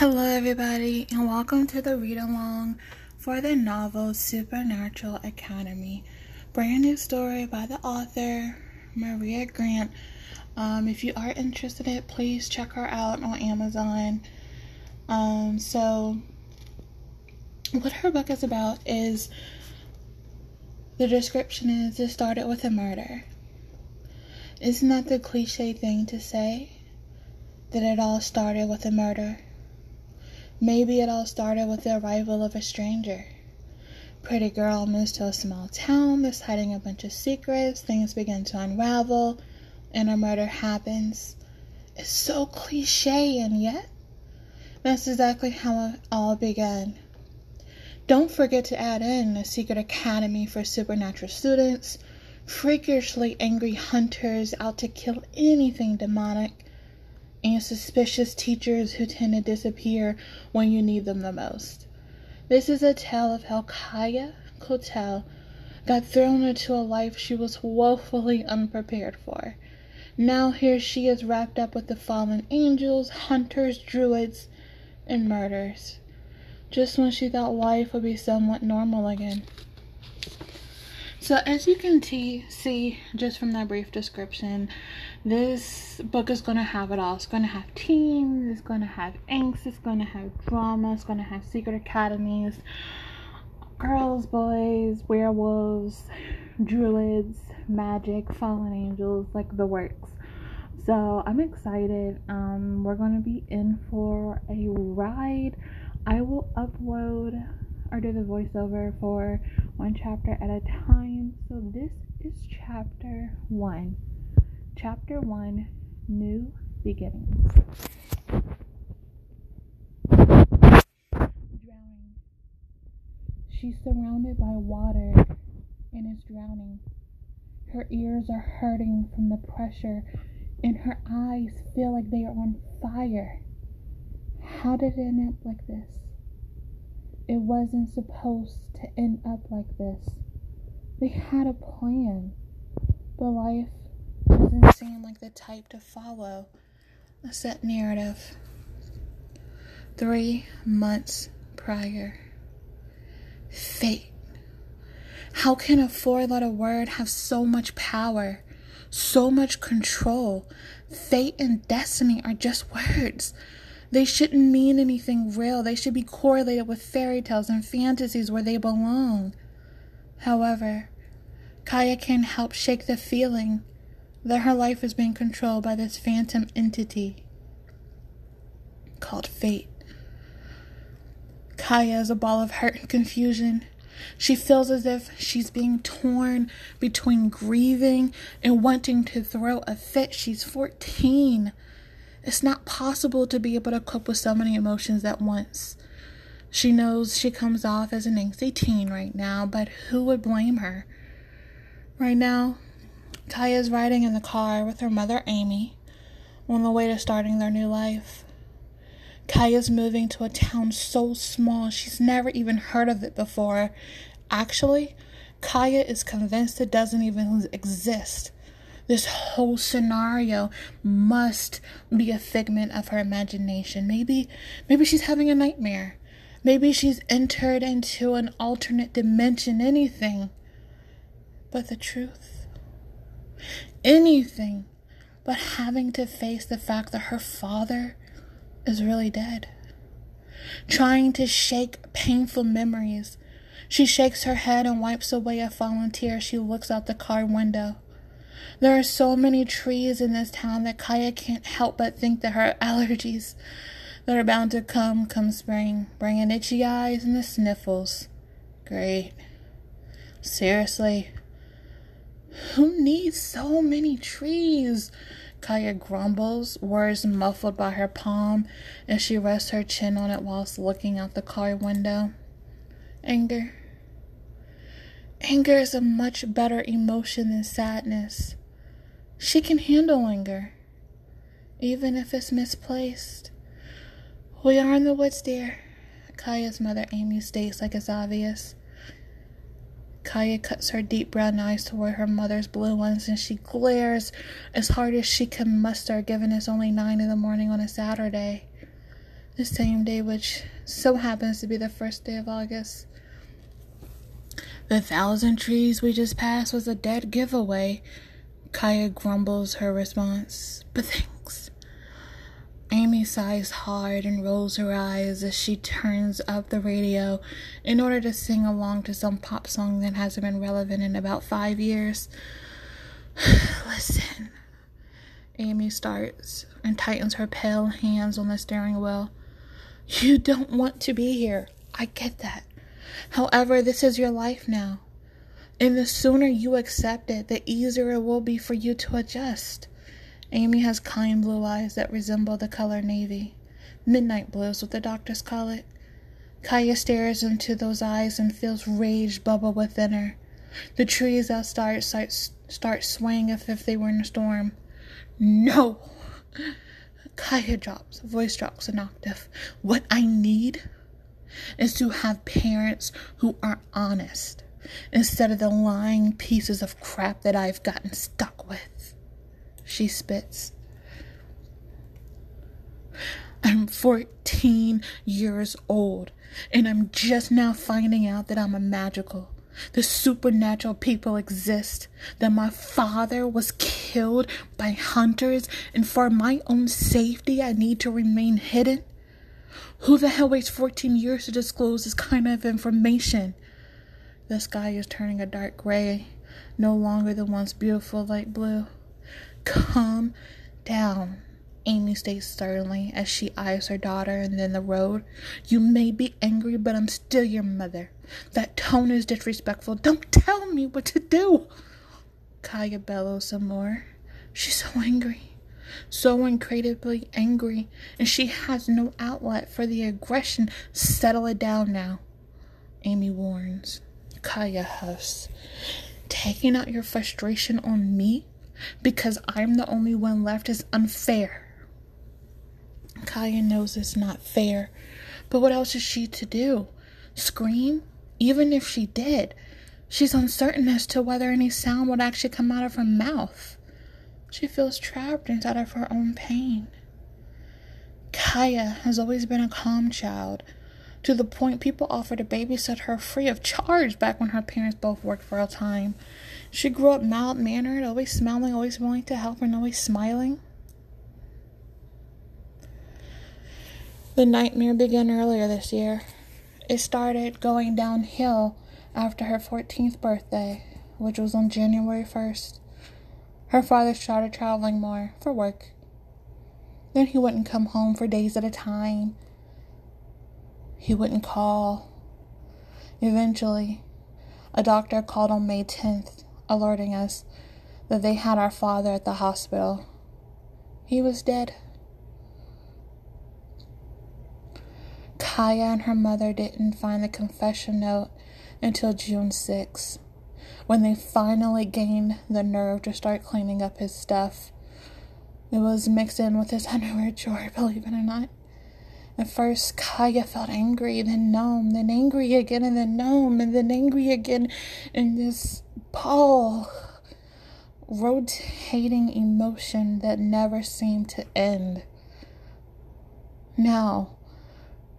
Hello, everybody, and welcome to the read along for the novel Supernatural Academy. Brand new story by the author Maria Grant. Um, if you are interested in it, please check her out on Amazon. Um, so, what her book is about is the description is it started with a murder. Isn't that the cliche thing to say? That it all started with a murder? Maybe it all started with the arrival of a stranger. Pretty girl moves to a small town, that's hiding a bunch of secrets, things begin to unravel, and a murder happens. It's so cliche, and yet, that's exactly how it all began. Don't forget to add in a secret academy for supernatural students, freakishly angry hunters out to kill anything demonic, and suspicious teachers who tend to disappear when you need them the most. This is a tale of how Kaya Kotel got thrown into a life she was woefully unprepared for. Now here she is wrapped up with the fallen angels, hunters, druids, and murders. Just when she thought life would be somewhat normal again. So, as you can see just from that brief description, this book is going to have it all. It's going to have teens, it's going to have angst, it's going to have drama, it's going to have secret academies, girls, boys, werewolves, druids, magic, fallen angels, like the works. So, I'm excited. Um, we're going to be in for a ride. I will upload or do the voiceover for one chapter at a time. So this is chapter one. Chapter one New Beginnings. Drowning. She's surrounded by water and is drowning. Her ears are hurting from the pressure, and her eyes feel like they are on fire. How did it end up like this? It wasn't supposed to end up like this. They had a plan, but life doesn't seem like the type to follow a set narrative. Three months prior. Fate. How can a four letter word have so much power, so much control? Fate and destiny are just words. They shouldn't mean anything real. They should be correlated with fairy tales and fantasies where they belong. However, Kaya can't help shake the feeling that her life is being controlled by this phantom entity called fate. Kaya is a ball of hurt and confusion. She feels as if she's being torn between grieving and wanting to throw a fit. She's 14. It's not possible to be able to cope with so many emotions at once. She knows she comes off as an angsty teen right now, but who would blame her? Right now, Kaya's riding in the car with her mother Amy on the way to starting their new life. Kaya's moving to a town so small she's never even heard of it before. Actually, Kaya is convinced it doesn't even exist. This whole scenario must be a figment of her imagination. Maybe maybe she's having a nightmare. Maybe she's entered into an alternate dimension, anything. But the truth. Anything but having to face the fact that her father is really dead. Trying to shake painful memories. She shakes her head and wipes away a fallen tear. She looks out the car window. There are so many trees in this town that Kaya can't help but think that her allergies that are bound to come come spring, bringing itchy eyes and the sniffles. Great. Seriously. Who needs so many trees? Kaya grumbles, words muffled by her palm as she rests her chin on it whilst looking out the car window. Anger. Anger is a much better emotion than sadness. She can handle anger, even if it's misplaced. We are in the woods, dear. Kaya's mother Amy states like it's obvious. Kaya cuts her deep brown eyes toward her mother's blue ones and she glares as hard as she can muster, given it's only nine in the morning on a Saturday. the same day, which so happens to be the first day of August. The thousand trees we just passed was a dead giveaway. Kaya grumbles her response, but thanks. Amy sighs hard and rolls her eyes as she turns up the radio in order to sing along to some pop song that hasn't been relevant in about five years. Listen. Amy starts and tightens her pale hands on the steering wheel. You don't want to be here. I get that. However, this is your life now. And the sooner you accept it, the easier it will be for you to adjust. Amy has kind blue eyes that resemble the color navy. Midnight blue is what the doctors call it. Kaya stares into those eyes and feels rage bubble within her. The trees outside start, start swaying as if they were in a storm. No! Kaya drops, voice drops an octave. What I need is to have parents who are honest instead of the lying pieces of crap that I've gotten stuck with. She spits. I'm 14 years old, and I'm just now finding out that I'm a magical. The supernatural people exist, that my father was killed by hunters, and for my own safety, I need to remain hidden. Who the hell waits 14 years to disclose this kind of information? The sky is turning a dark gray, no longer the once beautiful light blue. Calm down, Amy states sternly as she eyes her daughter and then the road. You may be angry, but I'm still your mother. That tone is disrespectful. Don't tell me what to do. Kaya bellows some more. She's so angry, so incredibly angry, and she has no outlet for the aggression. Settle it down now, Amy warns. Kaya huffs. Taking out your frustration on me because I'm the only one left is unfair. Kaya knows it's not fair, but what else is she to do? Scream? Even if she did, she's uncertain as to whether any sound would actually come out of her mouth. She feels trapped inside of her own pain. Kaya has always been a calm child, to the point people offered to babysit her free of charge back when her parents both worked for a time. She grew up mild mannered, always smiling, always willing to help, and always smiling. The nightmare began earlier this year. It started going downhill after her 14th birthday, which was on January 1st. Her father started traveling more for work. Then he wouldn't come home for days at a time. He wouldn't call. Eventually, a doctor called on May 10th alerting us that they had our father at the hospital. He was dead. Kaya and her mother didn't find the confession note until June 6, when they finally gained the nerve to start cleaning up his stuff. It was mixed in with his underwear drawer, believe it or not. At first, Kaya felt angry, then numb, then angry again, and then numb, and then angry again, in this ball, rotating emotion that never seemed to end. Now,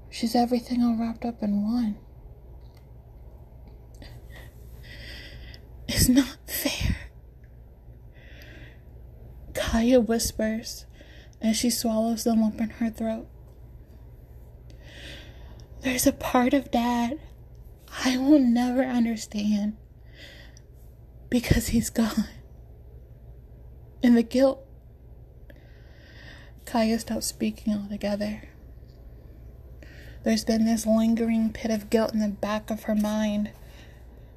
she's everything all wrapped up in one. It's not fair. Kaya whispers as she swallows the lump in her throat. There's a part of dad I will never understand because he's gone. And the guilt. Kaya stops speaking altogether. There's been this lingering pit of guilt in the back of her mind.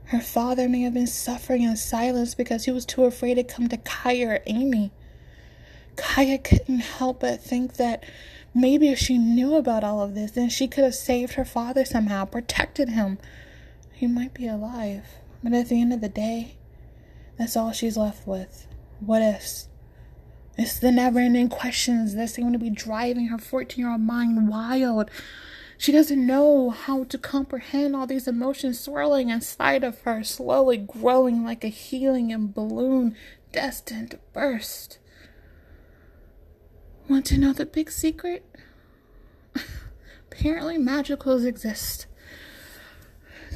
Her father may have been suffering in silence because he was too afraid to come to Kaya or Amy. Kaya couldn't help but think that Maybe if she knew about all of this, then she could have saved her father somehow, protected him. He might be alive. But at the end of the day, that's all she's left with. What ifs? It's the never ending questions that seem to be driving her 14 year old mind wild. She doesn't know how to comprehend all these emotions swirling inside of her, slowly growing like a helium balloon destined to burst. Want to know the big secret? apparently magicals exist.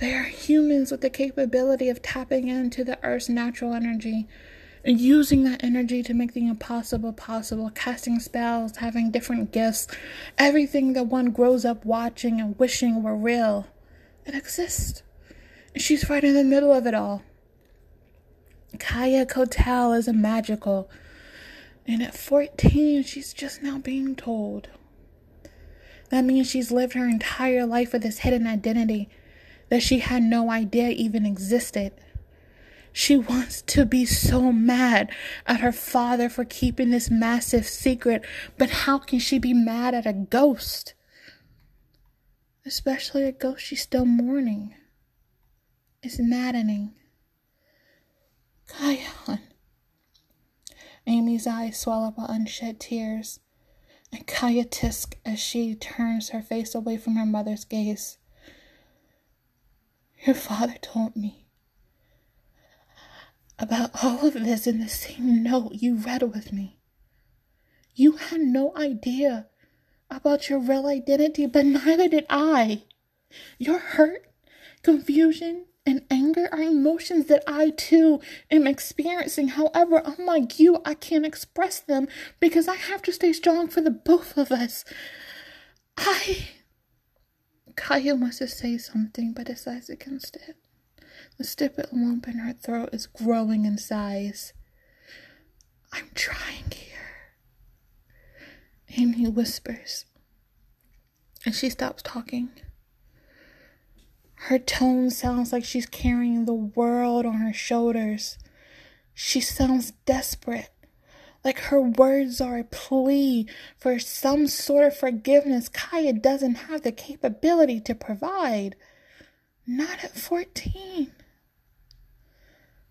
They are humans with the capability of tapping into the Earth's natural energy and using that energy to make the impossible possible, casting spells, having different gifts, everything that one grows up watching and wishing were real. It exists. And she's right in the middle of it all. Kaya Kotel is a magical. And at 14, she's just now being told. That means she's lived her entire life with this hidden identity that she had no idea even existed. She wants to be so mad at her father for keeping this massive secret, but how can she be mad at a ghost? Especially a ghost she's still mourning. It's maddening. Kaya. Amy's eyes swell up with unshed tears, and Kaya tisk as she turns her face away from her mother's gaze. Your father told me about all of this in the same note you read with me. You had no idea about your real identity, but neither did I. Your hurt, confusion, and anger are emotions that I too am experiencing. However, unlike you, I can't express them because I have to stay strong for the both of us. I. Kaya wants to say something but decides against it. The stupid lump in her throat is growing in size. I'm trying here. Amy whispers. And she stops talking. Her tone sounds like she's carrying the world on her shoulders. She sounds desperate, like her words are a plea for some sort of forgiveness Kaya doesn't have the capability to provide. Not at 14.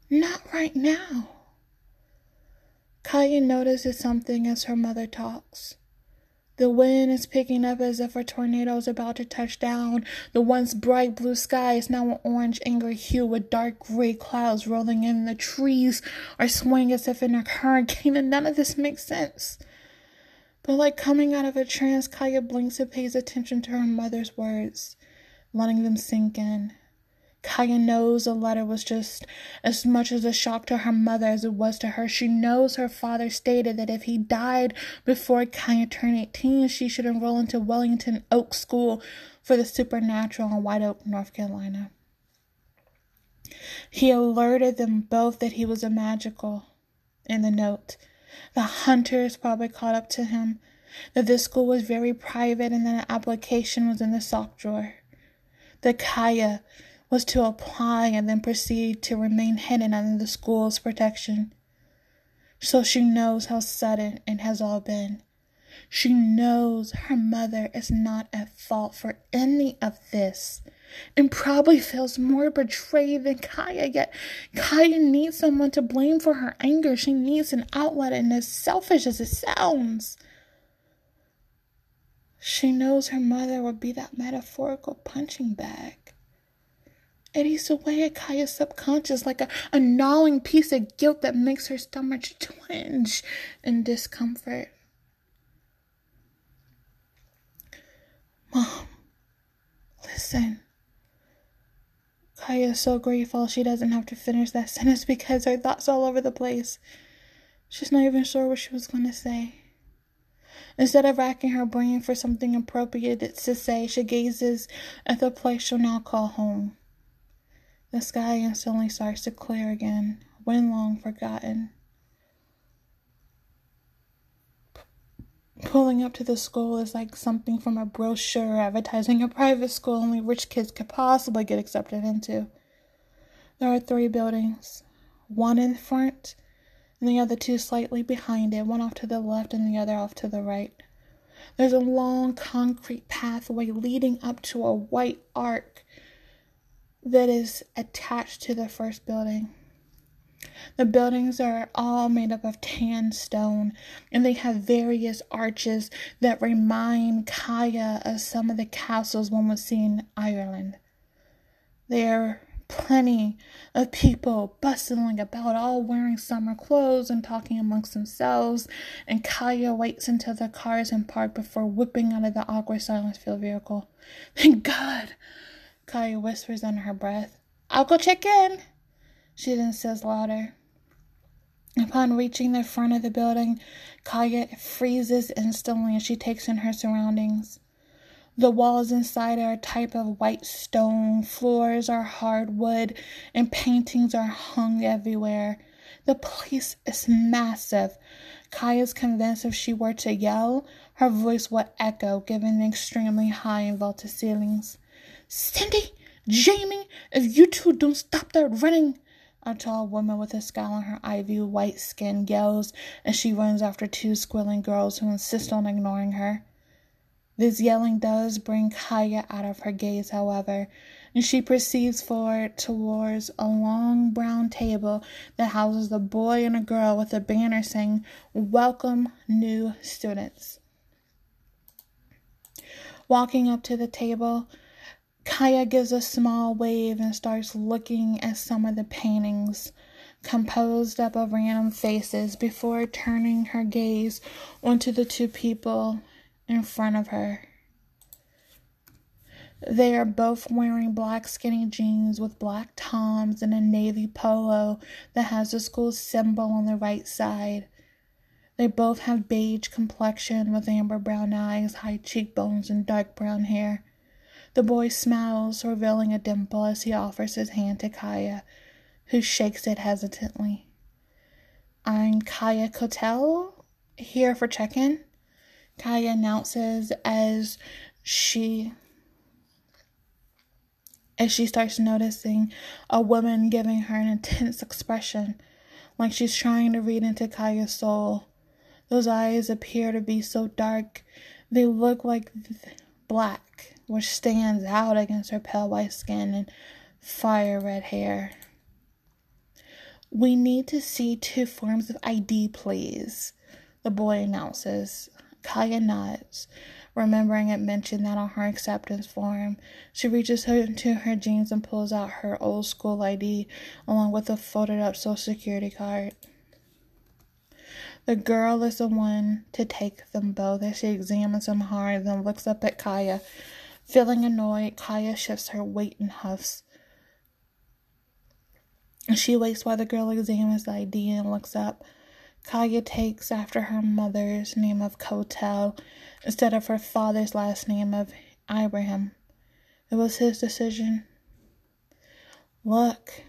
Not right now. Kaya notices something as her mother talks. The wind is picking up as if a tornado is about to touch down. The once bright blue sky is now an orange, angry hue with dark gray clouds rolling in. The trees are swaying as if in a hurricane, and none of this makes sense. But like coming out of a trance, Kaya blinks and pays attention to her mother's words, letting them sink in. Kaya knows the letter was just as much as a shock to her mother as it was to her. She knows her father stated that if he died before Kaya turned 18, she should enroll into Wellington Oak School for the Supernatural in White Oak, North Carolina. He alerted them both that he was a magical in the note. The hunters probably caught up to him, that this school was very private and that an application was in the sock drawer. The Kaya was to apply and then proceed to remain hidden under the school's protection. So she knows how sudden it has all been. She knows her mother is not at fault for any of this and probably feels more betrayed than Kaya, yet Kaya needs someone to blame for her anger. She needs an outlet, and as selfish as it sounds, she knows her mother would be that metaphorical punching bag. It eats away at Kaya's subconscious like a, a gnawing piece of guilt that makes her stomach twinge in discomfort. Mom, listen. Kaya is so grateful she doesn't have to finish that sentence because her thoughts are all over the place. She's not even sure what she was going to say. Instead of racking her brain for something appropriate to say, she gazes at the place she'll now call home. The sky instantly starts to clear again, when long forgotten. Pulling up to the school is like something from a brochure advertising a private school only rich kids could possibly get accepted into. There are three buildings, one in front and the other two slightly behind it, one off to the left and the other off to the right. There's a long concrete pathway leading up to a white arc that is attached to the first building. The buildings are all made up of tan stone and they have various arches that remind Kaya of some of the castles one would see in Ireland. There are plenty of people bustling about, all wearing summer clothes and talking amongst themselves. And Kaya waits until the car is in park before whipping out of the awkward silence filled vehicle. Thank God, Kaya whispers under her breath. I'll go check in, she then says louder. Upon reaching the front of the building, Kaya freezes instantly as she takes in her surroundings. The walls inside are a type of white stone, floors are hardwood, and paintings are hung everywhere. The place is massive. Kaya is convinced if she were to yell, her voice would echo, given the extremely high and vaulted ceilings. Cindy, Jamie, if you two don't stop that running, a tall woman with a scowl on her ivy white skin yells as she runs after two squealing girls who insist on ignoring her. This yelling does bring Kaya out of her gaze, however, and she proceeds forward towards a long brown table that houses a boy and a girl with a banner saying, Welcome, new students. Walking up to the table, Kaya gives a small wave and starts looking at some of the paintings composed up of random faces before turning her gaze onto the two people in front of her. They are both wearing black skinny jeans with black toms and a navy polo that has the school symbol on the right side. They both have beige complexion with amber brown eyes, high cheekbones, and dark brown hair. The boy smiles, revealing a dimple as he offers his hand to Kaya, who shakes it hesitantly. I'm Kaya Kotel, here for check in. Kaya announces as she as she starts noticing a woman giving her an intense expression, like she's trying to read into Kaya's soul. Those eyes appear to be so dark, they look like black, which stands out against her pale white skin and fire red hair. We need to see two forms of ID, please, the boy announces. Kaya nods, remembering it mentioned that on her acceptance form. She reaches into her jeans and pulls out her old school ID along with a folded up social security card. The girl is the one to take them both as she examines them hard, then looks up at Kaya. Feeling annoyed, Kaya shifts her weight and huffs. She waits while the girl examines the ID and looks up. Kaya takes after her mother's name of Kotel instead of her father's last name of Ibrahim. It was his decision. Look,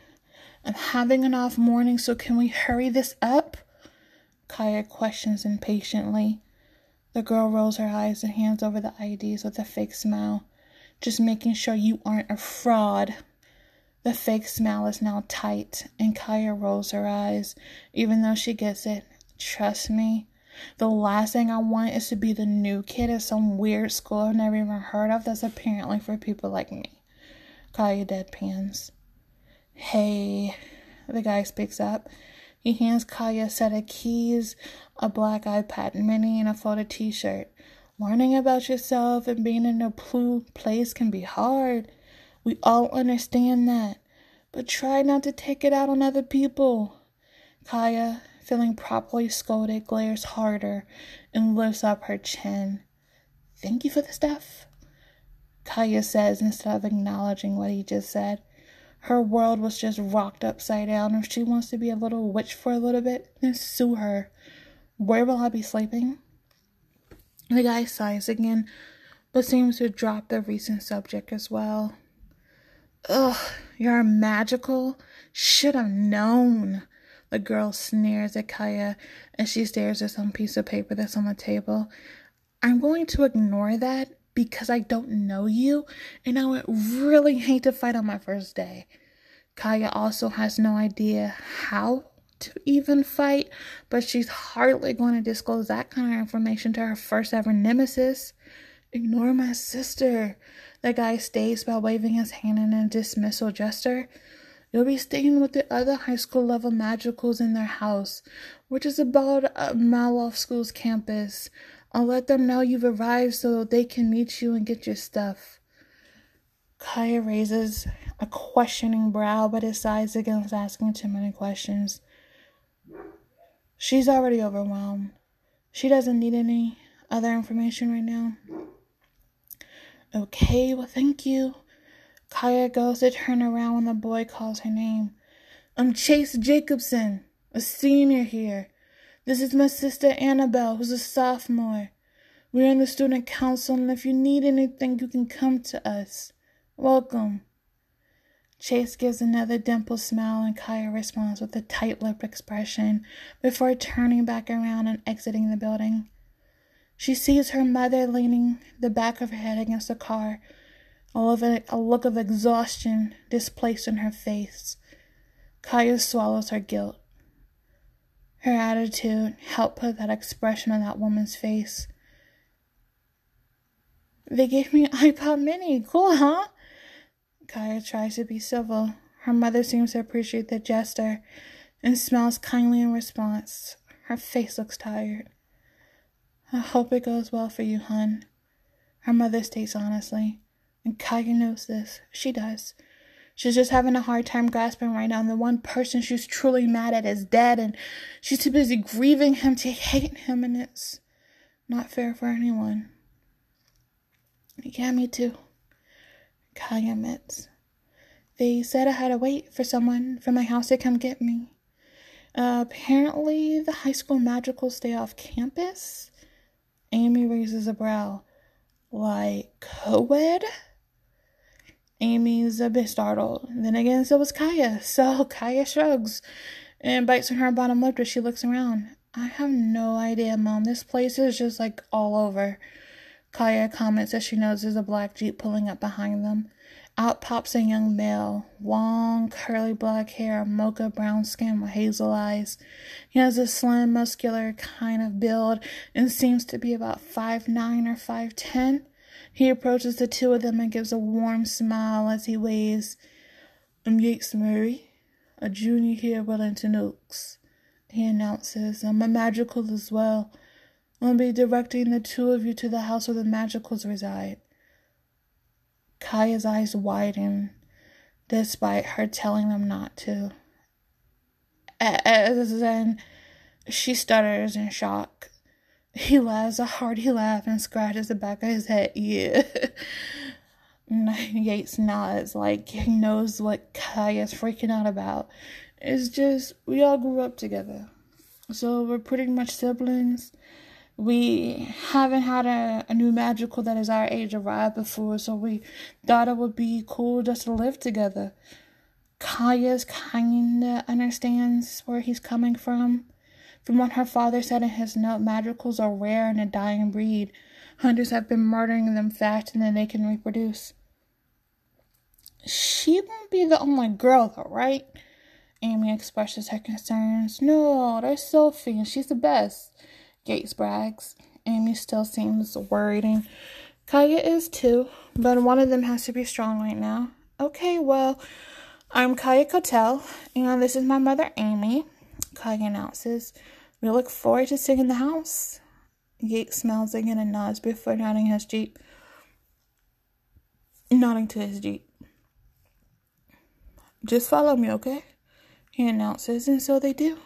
I'm having an off morning, so can we hurry this up? Kaya questions impatiently. The girl rolls her eyes and hands over the IDs with a fake smile, just making sure you aren't a fraud. The fake smile is now tight, and Kaya rolls her eyes, even though she gets it. Trust me, the last thing I want is to be the new kid at some weird school I've never even heard of that's apparently for people like me. Kaya deadpans. Hey, the guy speaks up. He hands Kaya a set of keys, a black iPad mini, and a folded t shirt. Learning about yourself and being in a blue place can be hard. We all understand that, but try not to take it out on other people. Kaya, feeling properly scolded, glares harder and lifts up her chin. Thank you for the stuff, Kaya says instead of acknowledging what he just said. Her world was just rocked upside down. If she wants to be a little witch for a little bit, then sue her. Where will I be sleeping? The guy sighs again, but seems to drop the recent subject as well. Ugh, you're magical? Should have known. The girl sneers at Kaya as she stares at some piece of paper that's on the table. I'm going to ignore that because I don't know you, and I would really hate to fight on my first day. Kaya also has no idea how to even fight, but she's hardly going to disclose that kind of information to her first ever nemesis. Ignore my sister. The guy stays by waving his hand in a dismissal gesture. You'll be staying with the other high school level magicals in their house, which is about a mile off school's campus. I'll let them know you've arrived so they can meet you and get your stuff. Kaya raises a questioning brow but decides against asking too many questions. She's already overwhelmed. She doesn't need any other information right now. Okay, well, thank you. Kaya goes to turn around when the boy calls her name. I'm Chase Jacobson, a senior here. This is my sister Annabelle, who's a sophomore. We're in the student council, and if you need anything, you can come to us. Welcome. Chase gives another dimpled smile, and Kaya responds with a tight lipped expression before turning back around and exiting the building. She sees her mother leaning the back of her head against the car, a look of exhaustion displaced in her face. Kaya swallows her guilt. Her attitude helped put that expression on that woman's face. They gave me an iPod mini. Cool, huh? Kaya tries to be civil. Her mother seems to appreciate the gesture and smiles kindly in response. Her face looks tired. I hope it goes well for you, hun. Her mother states honestly. And Kaya knows this. She does. She's just having a hard time grasping right now. And the one person she's truly mad at is dead. And she's too busy grieving him to hate him. And it's not fair for anyone. Yeah, me too. Kaya admits. They said I had to wait for someone from my house to come get me. Uh, apparently, the high school magicals stay off campus. Amy raises a brow. Like, co-ed? Amy's a bit startled. Then again, so was Kaya. So Kaya shrugs and bites on her bottom lip as she looks around. I have no idea, Mom. This place is just like all over. Kaya comments as she there's a black Jeep pulling up behind them. Out pops a young male, long, curly black hair, mocha brown skin with hazel eyes. He has a slim, muscular kind of build and seems to be about five nine or 5'10. He approaches the two of them and gives a warm smile as he waves. I'm Yates Murray, a junior here at Wellington Oaks. He announces, I'm a magical as well. I'll be directing the two of you to the house where the magicals reside. Kaya's eyes widen, despite her telling them not to. As then, she stutters in shock. He laughs a hearty laugh and scratches the back of his head. Yeah. Yates nods like he knows what Kaya's freaking out about. It's just, we all grew up together. So we're pretty much siblings we haven't had a, a new magical that is our age arrive before, so we thought it would be cool just to live together. Kaya's kinda understands where he's coming from. From what her father said in his note, magicals are rare and a dying breed. Hunters have been murdering them faster than they can reproduce. She won't be the only girl, though, right? Amy expresses her concerns. No, there's Sophie, and she's the best. Yates brags. Amy still seems worried, and Kaya is too, but one of them has to be strong right now. Okay, well, I'm Kaya Kotel, and this is my mother, Amy. Kaya announces. We look forward to seeing the house. Yates smiles again and nods before nodding his jeep. Nodding to his jeep. Just follow me, okay? He announces, and so they do.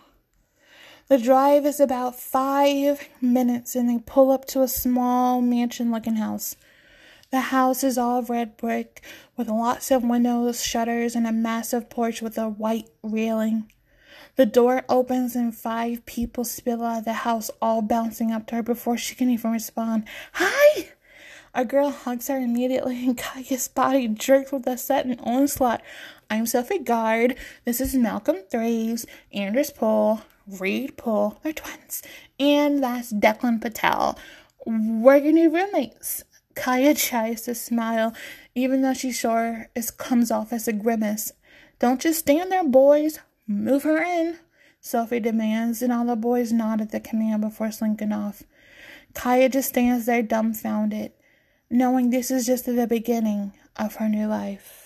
The drive is about five minutes, and they pull up to a small mansion looking house. The house is all red brick with lots of windows, shutters, and a massive porch with a white railing. The door opens and five people spill out of the house, all bouncing up to her before she can even respond. Hi! A girl hugs her immediately, and Kaya's body jerks with a sudden onslaught. I'm Sophie Guard. This is Malcolm Thraves, Anders Pohl, Reed Pohl, they're twins, and that's Declan Patel. We're your new roommates. Kaya tries to smile, even though she's sure it comes off as a grimace. Don't just stand there, boys. Move her in, Sophie demands, and all the boys nod at the command before slinking off. Kaya just stands there dumbfounded, knowing this is just the beginning of her new life.